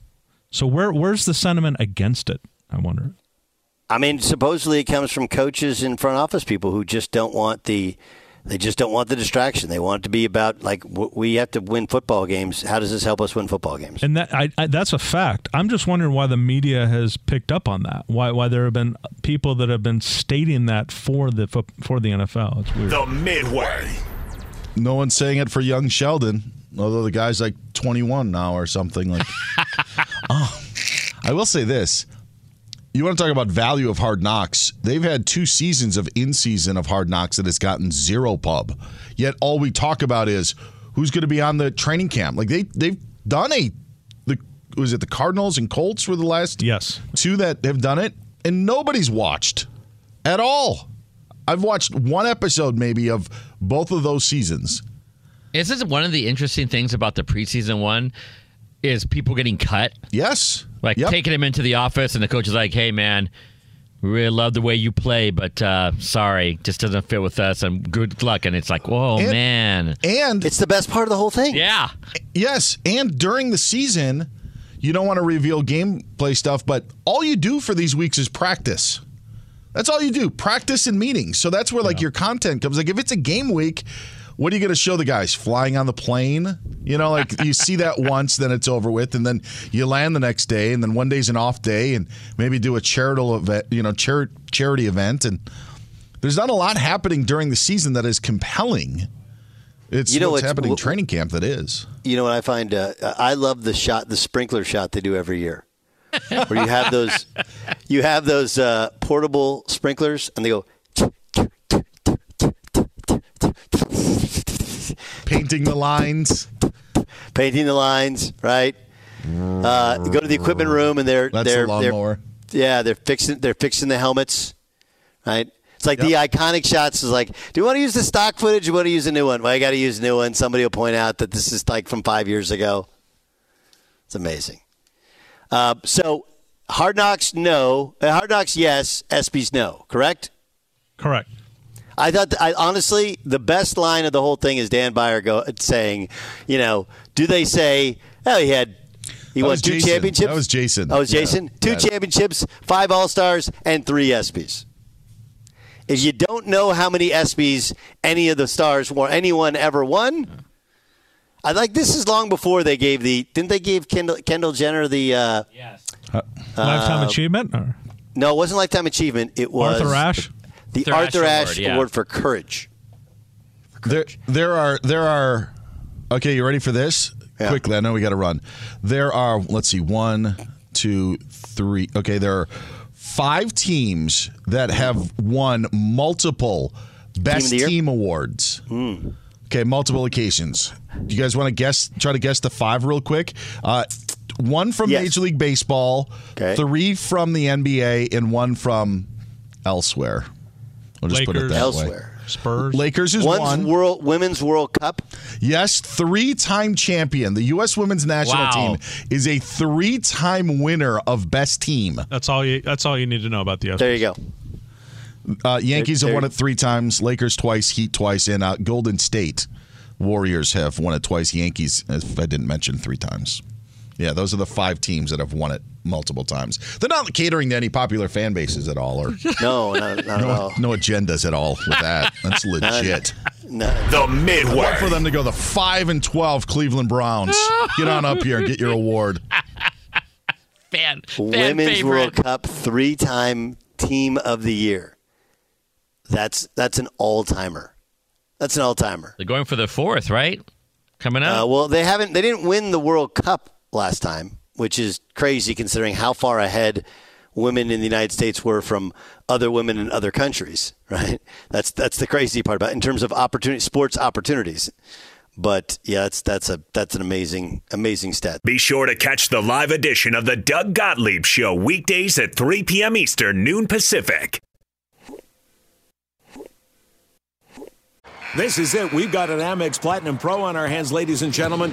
So where where's the sentiment against it? I wonder. I mean, supposedly it comes from coaches and front office people who just don't want the, they just don't want the distraction. They want it to be about like w- we have to win football games. How does this help us win football games? And that I, I, that's a fact. I'm just wondering why the media has picked up on that. Why why there have been people that have been stating that for the for the NFL. It's weird. The Midway. No one's saying it for young Sheldon, although the guy's like 21 now or something. Like, oh, I will say this: you want to talk about value of Hard Knocks? They've had two seasons of in season of Hard Knocks that has gotten zero pub. Yet all we talk about is who's going to be on the training camp. Like they they've done a the was it the Cardinals and Colts were the last yes two that have done it, and nobody's watched at all. I've watched one episode maybe of both of those seasons. This is this one of the interesting things about the preseason one? Is people getting cut? Yes. Like taking him into the office, and the coach is like, "Hey, man, we really love the way you play, but uh, sorry, just doesn't fit with us. And good luck." And it's like, "Whoa, And- man!" And it's the best part of the whole thing. Yeah. Yes, and during the season, you don't want to reveal gameplay stuff, but all you do for these weeks is practice. That's all you do, practice and meetings. So that's where like your content comes. Like if it's a game week, what are you going to show the guys? Flying on the plane? You know, like you see that once, then it's over with, and then you land the next day, and then one day's an off day, and maybe do a charitable event, you know, char- charity event, and there's not a lot happening during the season that is compelling. It's You know what's what's- happening in training camp that is. You know what I find? Uh, I love the shot, the sprinkler shot they do every year, where you have those, you have those uh, portable sprinklers, and they go. Painting the lines. Painting the lines, right? Uh, go to the equipment room, and they're That's they're, the they're yeah, they're fixing they're fixing the helmets, right? It's like the iconic shots is like, do you want to use the stock footage? Or you want to use a new one? Well, I got to use a new one. Somebody will point out that this is like from five years ago. It's amazing. Uh, so, Hard Knocks, no. Uh, Hard Knocks, yes. ESPYS, no. Correct? Correct. I thought, I honestly, the best line of the whole thing is Dan Beyer go, saying, you know, do they say, oh, he had, he That won two Jason. championships? That was Jason. That it was Yeah. Jason? Two Yeah. championships, five All Stars, and three ESPYs. If you don't know how many ESPYs any of the stars or anyone ever won, I like this is long before they gave the. Didn't they give Kendall, Kendall Jenner the? Uh, Lifetime uh, achievement? Or No, it wasn't lifetime achievement. It was Arthur Ashe? The Arthur Ashe Arthur Ashe Award, yeah. Award for courage. There, there are, there are. Okay, you ready for this? Quickly, I know we got to run. There are. Let's see. One, two, three. Okay, there are five teams that have won multiple best the team, awards. Hmm. Okay, multiple occasions. Do you guys want to guess? Try to guess the five real quick. Uh, one from Yes. Major League Baseball, Okay. three from the NBA, and one from elsewhere. We'll just put it Lakers. that way. Elsewhere. Spurs. Lakers is One's one. World Women's World Cup. Yes, three-time champion. The U.S. Women's National Wow. Team is a three-time winner of Best Team. That's all you. That's all you need to know about the ESPYS. There you go. Uh, Yankees There- have won it three times. Lakers twice. Heat twice. And uh, Golden State Warriors have won it twice. Yankees, if I didn't mention, three times. Yeah, those are the five teams that have won it multiple times. They're not catering to any popular fan bases at all, or No, not, not at no, all. no agendas at all with that. That's legit. No. The I'd Midway. for them to go the five and twelve Cleveland Browns. Get on up here and get your award. Fan, fan Women's favorite. World Cup three-time Team of the Year. That's that's an all-timer. That's an all-timer. They're going for the fourth, right? Coming up. Uh, well, they haven't. They didn't win the World Cup last time, which is crazy considering how far ahead women in the United States were from other women in other countries. Right? That's that's the crazy part about it in terms of opportunity, sports opportunities. But yeah, that's that's a that's an amazing amazing stat. Be sure to catch the live edition of the Doug Gottlieb Show weekdays at 3 p.m. Eastern, noon Pacific. This is it. We've got an Amex Platinum Pro on our hands, ladies and gentlemen.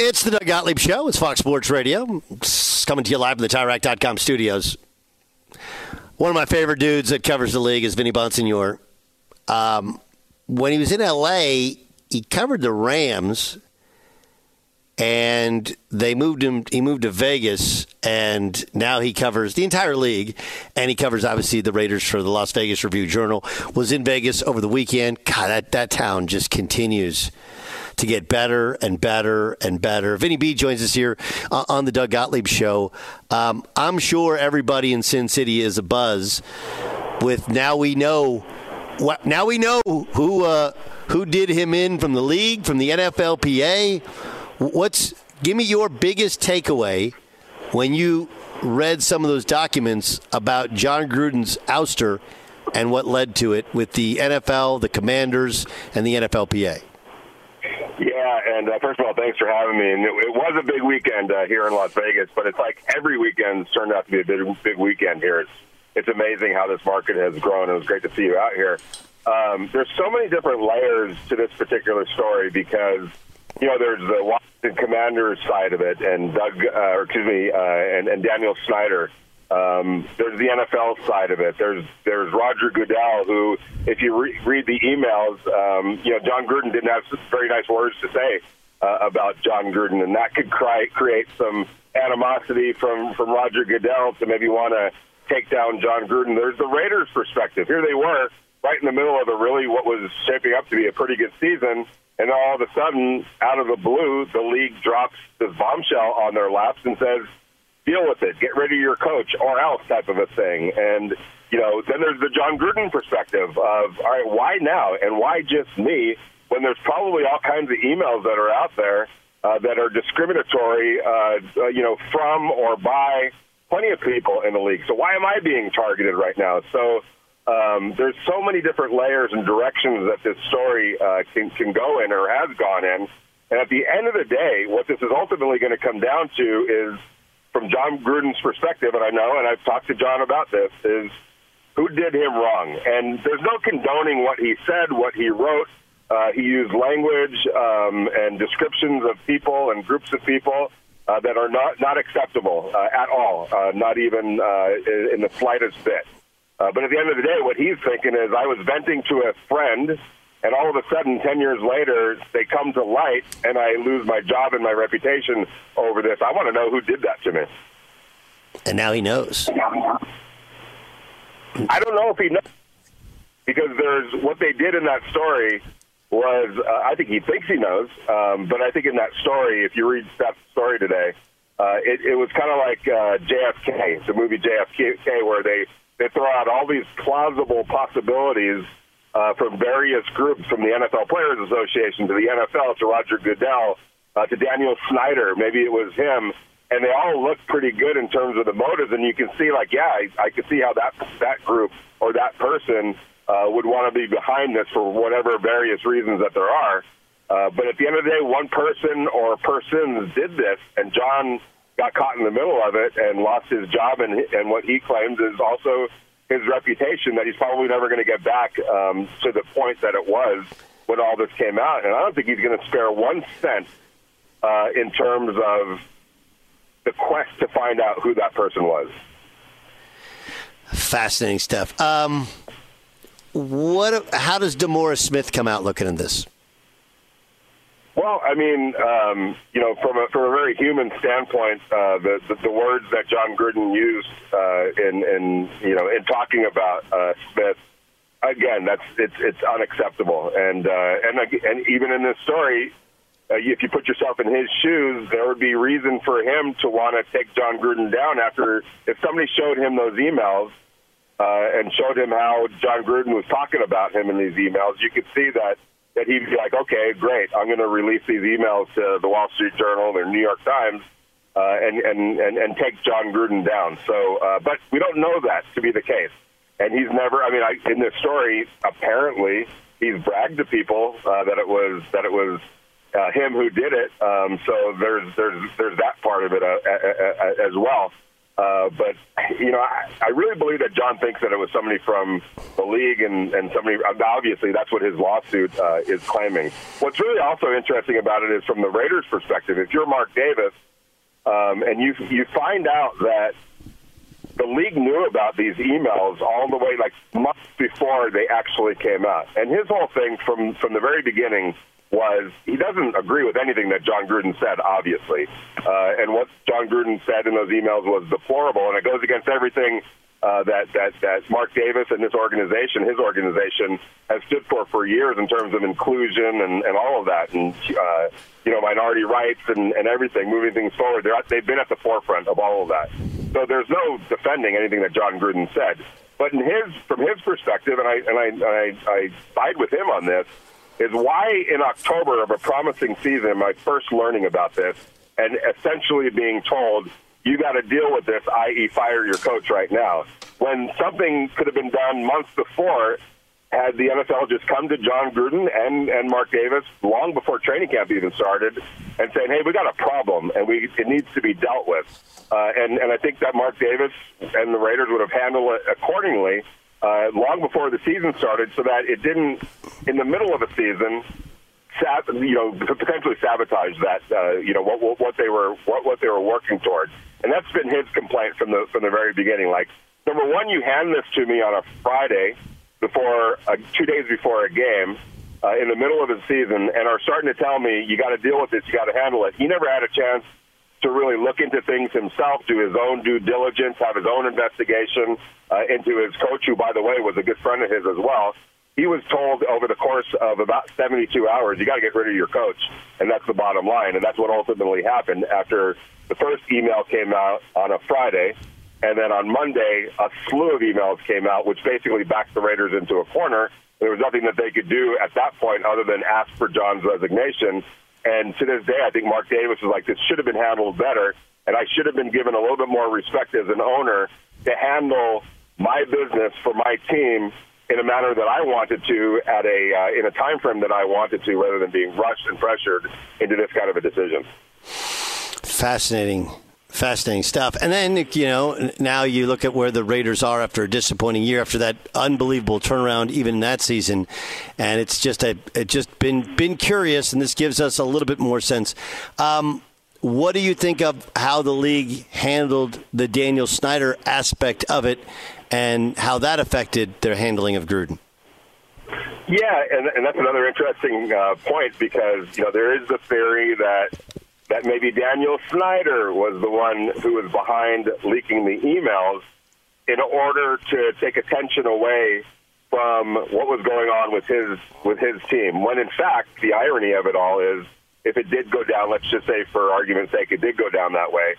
It's the Doug Gottlieb Show. It's Fox Sports Radio. It's coming to you live from the TireRack.com studios. One of my favorite dudes that covers the league is Vinny Bonsignore. Um, when he was in L.A., he covered the Rams, and they moved him. He moved to Vegas, and now he covers the entire league, and he covers obviously the Raiders for the Las Vegas Review Journal. Was in Vegas over the weekend. God, that that town just continues to get better and better and better. Vinny B joins us here uh, on the Doug Gottlieb Show. Um, I'm sure everybody in Sin City is a buzz with now we know what now we know who uh, who did him in from the league from the NFLPA. What's give me your biggest takeaway when you read some of those documents about Jon Gruden's ouster and what led to it with the NFL, the Commanders, and the NFLPA. Yeah, and uh, first of all, thanks for having me. And it, it was a big weekend uh, here in Las Vegas, but it's like every weekend's turned out to be a big, big weekend here. It's it's amazing how this market has grown. It was great to see you out here. Um, there's so many different layers to this particular story because you know there's the Washington Commanders side of it, and Doug, uh, or excuse me, uh, and, and Daniel Snyder. Um, there's the NFL side of it. There's there's Roger Goodell, who, if you re- read the emails, um, you know Jon Gruden didn't have very nice words to say uh, about Jon Gruden, and that could cry, create some animosity from from Roger Goodell to maybe want to take down Jon Gruden. There's the Raiders' perspective. Here they were, right in the middle of a really what was shaping up to be a pretty good season, and all of a sudden, out of the blue, the league drops this bombshell on their laps and says deal with it, get rid of your coach or else type of a thing. And, you know, then there's the Jon Gruden perspective of, all right, why now and why just me when there's probably all kinds of emails that are out there uh, that are discriminatory, uh, uh, you know, from or by plenty of people in the league. So why am I being targeted right now? So um, there's so many different layers and directions that this story uh, can, can go in or has gone in. And at the end of the day, what this is ultimately going to come down to is from Jon Gruden's perspective, and I know, and I've talked to Jon about this, is who did him wrong. And there's no condoning what he said, what he wrote. Uh, he used language um, and descriptions of people and groups of people uh, that are not, not acceptable uh, at all, uh, not even uh, in the slightest bit. Uh, but at the end of the day, what he's thinking is, I was venting to a friend and all of a sudden, 10 years later, they come to light, and I lose my job and my reputation over this. I want to know who did that to me. And now he knows. I don't know if he knows because there's what they did in that story was uh, I think he thinks he knows, um, but I think in that story, if you read that story today, uh, it, it was kind of like uh, JFK, the movie JFK, where they they throw out all these plausible possibilities uh, from various groups, from the NFL Players Association to the NFL to Roger Goodell uh, to Daniel Snyder. Maybe it was him, and they all look pretty good in terms of the motives. And you can see, like, yeah, I, I can see how that that group or that person uh, would want to be behind this for whatever various reasons that there are. Uh, but at the end of the day, one person or persons did this, and Jon got caught in the middle of it and lost his job, and and what he claims is also his reputation that he's probably never going to get back um, to the point that it was when all this came out, and I don't think he's going to spare one cent uh, in terms of the quest to find out who that person was. Fascinating stuff. Um, what? How does DeMaurice Smith come out looking at this? Well, I mean, um, you know, from a from a very human standpoint, uh, the, the the words that Jon Gruden used uh, in in you know in talking about uh, Smith, again, that's it's it's unacceptable, and uh, and and even in this story, uh, if you put yourself in his shoes, there would be reason for him to want to take Jon Gruden down after if somebody showed him those emails uh, and showed him how Jon Gruden was talking about him in these emails, you could see that that he'd be like, okay, great, I'm going to release these emails to the Wall Street Journal or New York Times. Uh, and, and, and, and take Jon Gruden down. So, uh, but we don't know that to be the case. And he's never, I mean, I, in this story, apparently he's bragged to people uh, that it was, that it was uh, him who did it. Um, so there's, there's, there's that part of it uh, as well. Uh, but you know, I, I really believe that Jon thinks that it was somebody from the league, and and somebody obviously that's what his lawsuit uh, is claiming. What's really also interesting about it is from the Raiders' perspective. If you're Mark Davis, um, and you you find out that the league knew about these emails all the way like months before they actually came out, and his whole thing from from the very beginning was he doesn't agree with anything that Jon Gruden said, obviously. Uh, and what Jon Gruden said in those emails was deplorable, and it goes against everything uh, that, that, that Mark Davis and this organization, his organization, has stood for for years in terms of inclusion and, and all of that, and uh, you know minority rights and, and everything, moving things forward. They're, they've been at the forefront of all of that. So there's no defending anything that Jon Gruden said. But in his, from his perspective, and I and I, I, I side with him on this is why in October of a promising season, my first learning about this, and essentially being told, you got to deal with this, i.e., fire your coach right now. When something could have been done months before, had the NFL just come to Jon Gruden and, and Mark Davis long before training camp even started and saying, hey, we got a problem and we it needs to be dealt with. Uh, and, and I think that Mark Davis and the Raiders would have handled it accordingly uh, long before the season started, so that it didn't, in the middle of a season, sab- you know, potentially sabotage that, uh, you know, what, what they were what, what they were working towards. And that's been his complaint from the from the very beginning. Like, number one, you hand this to me on a Friday before uh, two days before a game. Uh, in the middle of the season, and are starting to tell me you got to deal with this, you got to handle it. He never had a chance to really look into things himself, do his own due diligence, have his own investigation uh, into his coach, who, by the way, was a good friend of his as well. He was told over the course of about 72 hours, you got to get rid of your coach, and that's the bottom line. And that's what ultimately happened after the first email came out on a Friday, and then on Monday, a slew of emails came out, which basically backed the Raiders into a corner. There was nothing that they could do at that point other than ask for Jon's resignation and to this day, I think Mark Davis is like, this should have been handled better, and I should have been given a little bit more respect as an owner to handle my business for my team in a manner that I wanted to at a uh, in a time frame that I wanted to, rather than being rushed and pressured into this kind of a decision. Fascinating. Fascinating stuff. And then, you know, now you look at where the Raiders are after a disappointing year, after that unbelievable turnaround, even that season. And it's just a, it just been been curious, and this gives us a little bit more sense. Um, what do you think of how the league handled the Daniel Snyder aspect of it, and how that affected their handling of Gruden? Yeah, and, and that's another interesting uh, point because you know there is the theory that that maybe Daniel Snyder was the one who was behind leaking the emails in order to take attention away from what was going on with his with his team. When in fact, the irony of it all is, if it did go down, let's just say for argument's sake, it did go down that way.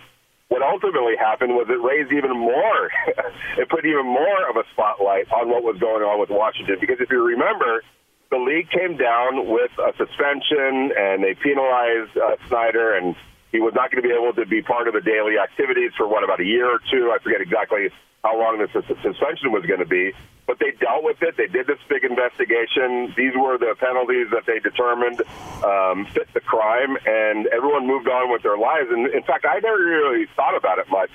What ultimately happened was it raised even more, it put even more of a spotlight on what was going on with Washington. Because if you remember, the league came down with a suspension and they penalized uh, Snyder, and he was not going to be able to be part of the daily activities for what about a year or two. I forget exactly how long this suspension was going to be, but they dealt with it. They did this big investigation. These were the penalties that they determined um, fit the crime, and everyone moved on with their lives. And in fact, I never really thought about it much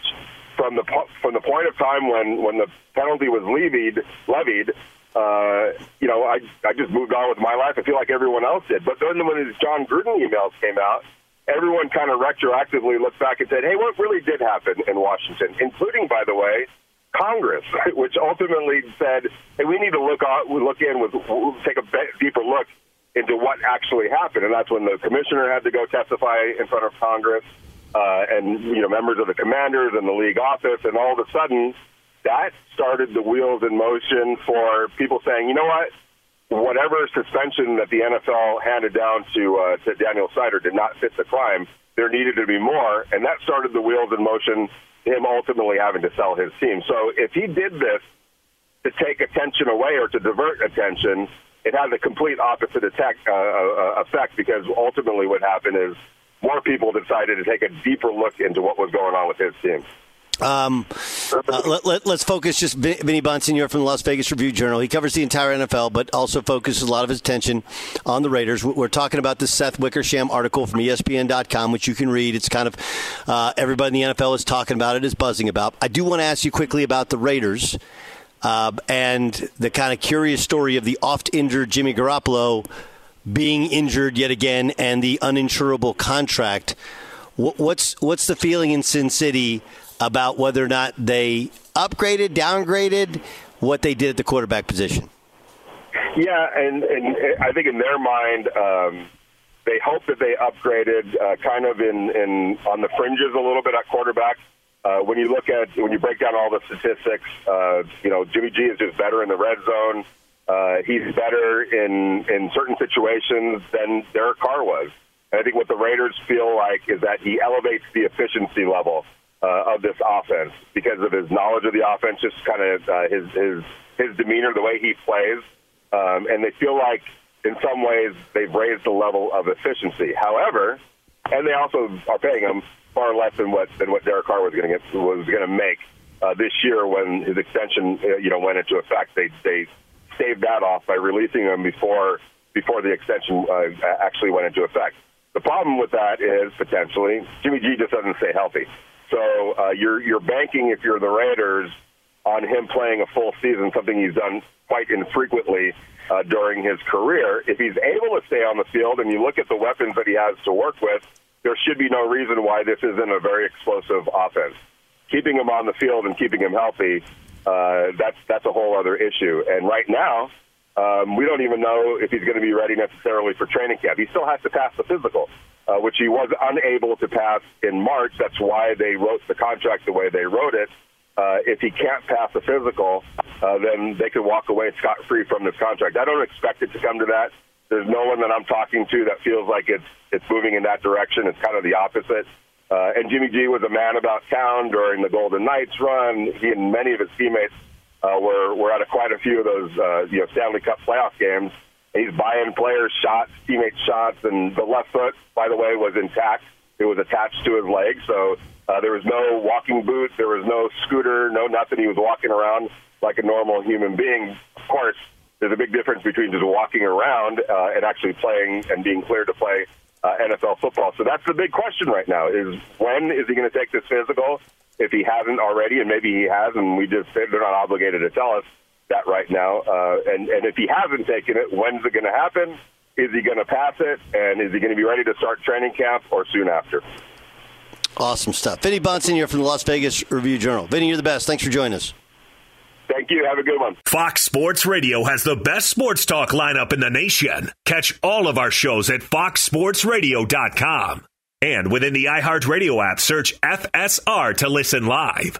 from the from the point of time when when the penalty was levied levied uh, you know, I I just moved on with my life. I feel like everyone else did. But then when his Jon Gruden emails came out, everyone kind of retroactively looked back and said, "Hey, what really did happen in Washington?" Including, by the way, Congress, which ultimately said, "Hey, we need to look out, look in with take a deeper look into what actually happened." And that's when the commissioner had to go testify in front of Congress, uh, and you know, members of the commanders and the league office, and all of a sudden that started the wheels in motion for people saying, you know what, whatever suspension that the NFL handed down to uh, to Daniel Snyder did not fit the crime. There needed to be more, and that started the wheels in motion. Him ultimately having to sell his team. So if he did this to take attention away or to divert attention, it had the complete opposite attack, uh, uh, effect because ultimately what happened is more people decided to take a deeper look into what was going on with his team. Um, uh, let, us let, focus just Vinny Bonsignore from the Las Vegas Review Journal. He covers the entire NFL, but also focuses a lot of his attention on the Raiders. We're talking about the Seth Wickersham article from ESPN.com, which you can read. It's kind of uh, everybody in the NFL is talking about it, is buzzing about. I do want to ask you quickly about the Raiders uh, and the kind of curious story of the oft injured Jimmy Garoppolo being injured yet again and the uninsurable contract. What's what's the feeling in Sin City? About whether or not they upgraded, downgraded, what they did at the quarterback position. Yeah, and, and I think in their mind, um, they hope that they upgraded uh, kind of in, in on the fringes a little bit at quarterback. Uh, when you look at when you break down all the statistics, uh, you know Jimmy G is just better in the red zone. Uh, he's better in in certain situations than Derek Carr was. And I think what the Raiders feel like is that he elevates the efficiency level uh, of this offense because of his knowledge of the offense, just kind of uh, his his his demeanor, the way he plays, um, and they feel like in some ways they've raised the level of efficiency. However, and they also are paying him far less than what than what Derek Carr was going to get was going to make uh, this year when his extension uh, you know went into effect. They they staved that off by releasing him before before the extension uh, actually went into effect. The problem with that is potentially Jimmy G just doesn't stay healthy. So uh, you're you're banking if you're the Raiders on him playing a full season, something he's done quite infrequently uh, during his career. If he's able to stay on the field, and you look at the weapons that he has to work with, there should be no reason why this isn't a very explosive offense. Keeping him on the field and keeping him healthy, uh, that's that's a whole other issue. And right now, um, we don't even know if he's going to be ready necessarily for training camp. He still has to pass the physical uh, which he was unable to pass in March. That's why they wrote the contract the way they wrote it. Uh, if he can't pass the physical, uh, then they could walk away scot free from this contract. I don't expect it to come to that. There's no one that I'm talking to that feels like it's it's moving in that direction. It's kind of the opposite. Uh, and Jimmy G was a man about town during the Golden Knights run. He and many of his teammates uh, were were at a, quite a few of those uh, you know Stanley Cup playoff games. He's buying players shots, teammates shots, and the left foot, by the way, was intact. It was attached to his leg, so uh, there was no walking boot, there was no scooter, no nothing. He was walking around like a normal human being. Of course, there's a big difference between just walking around uh, and actually playing and being cleared to play uh, NFL football. So that's the big question right now: is when is he going to take this physical? If he hasn't already, and maybe he has, and we just they're not obligated to tell us that right now. Uh, and, and if he hasn't taken it, when's it going to happen? Is he going to pass it? And is he going to be ready to start training camp or soon after? Awesome stuff. Vinny Bonsignore from the Las Vegas Review Journal. Vinny, you're the best. Thanks for joining us. Thank you. Have a good one. Fox Sports Radio has the best sports talk lineup in the nation. Catch all of our shows at foxsportsradio.com. And within the iHeartRadio app, search FSR to listen live.